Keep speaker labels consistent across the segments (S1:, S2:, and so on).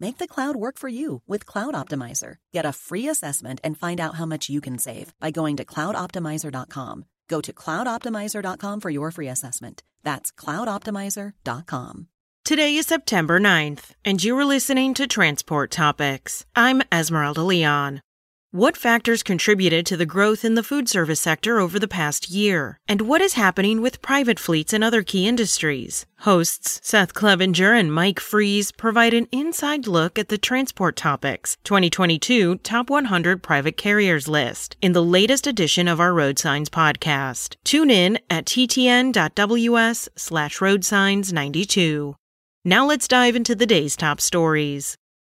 S1: Make the cloud work for you with Cloud Optimizer. Get a free assessment and find out how much you can save by going to cloudoptimizer.com. Go to cloudoptimizer.com for your free assessment. That's cloudoptimizer.com.
S2: Today is September 9th, and you are listening to Transport Topics. I'm Esmeralda Leon. What factors contributed to the growth in the food service sector over the past year? And what is happening with private fleets and other key industries? Hosts Seth Clevenger and Mike Freeze provide an inside look at the Transport Topics 2022 Top 100 Private Carriers list in the latest edition of our Road Signs podcast. Tune in at ttn.ws slash roadsigns92. Now let's dive into the day's top stories.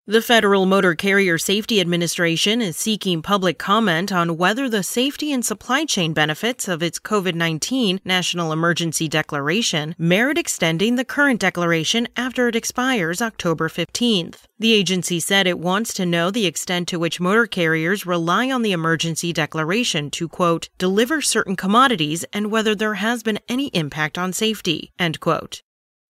S2: The Federal Motor Carrier Safety Administration is seeking public comment on whether the safety and supply chain benefits of its COVID 19 National Emergency Declaration merit extending the current declaration after it expires October 15th. The agency said it wants to know the extent to which motor carriers rely on the emergency declaration to, quote, deliver certain commodities and whether there has been any impact on safety, end quote.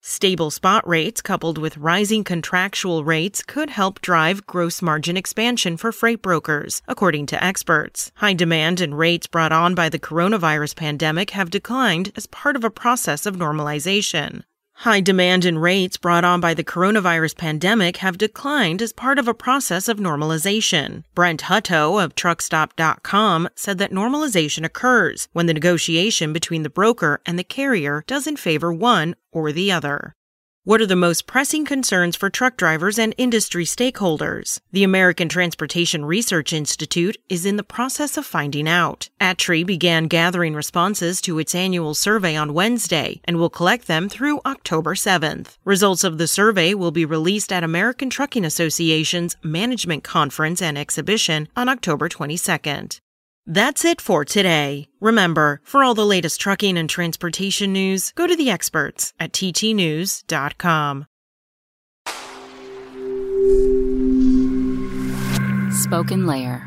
S2: Stable spot rates coupled with rising contractual rates could help drive gross margin expansion for freight brokers, according to experts. High demand and rates brought on by the coronavirus pandemic have declined as part of a process of normalization. High demand and rates brought on by the coronavirus pandemic have declined as part of a process of normalization. Brent Hutto of Truckstop.com said that normalization occurs when the negotiation between the broker and the carrier doesn't favor one or the other. What are the most pressing concerns for truck drivers and industry stakeholders? The American Transportation Research Institute is in the process of finding out. ATRI began gathering responses to its annual survey on Wednesday and will collect them through October 7th. Results of the survey will be released at American Trucking Association's Management Conference and Exhibition on October 22nd. That's it for today. Remember, for all the latest trucking and transportation news, go to the experts at ttnews.com.
S3: Spoken Layer.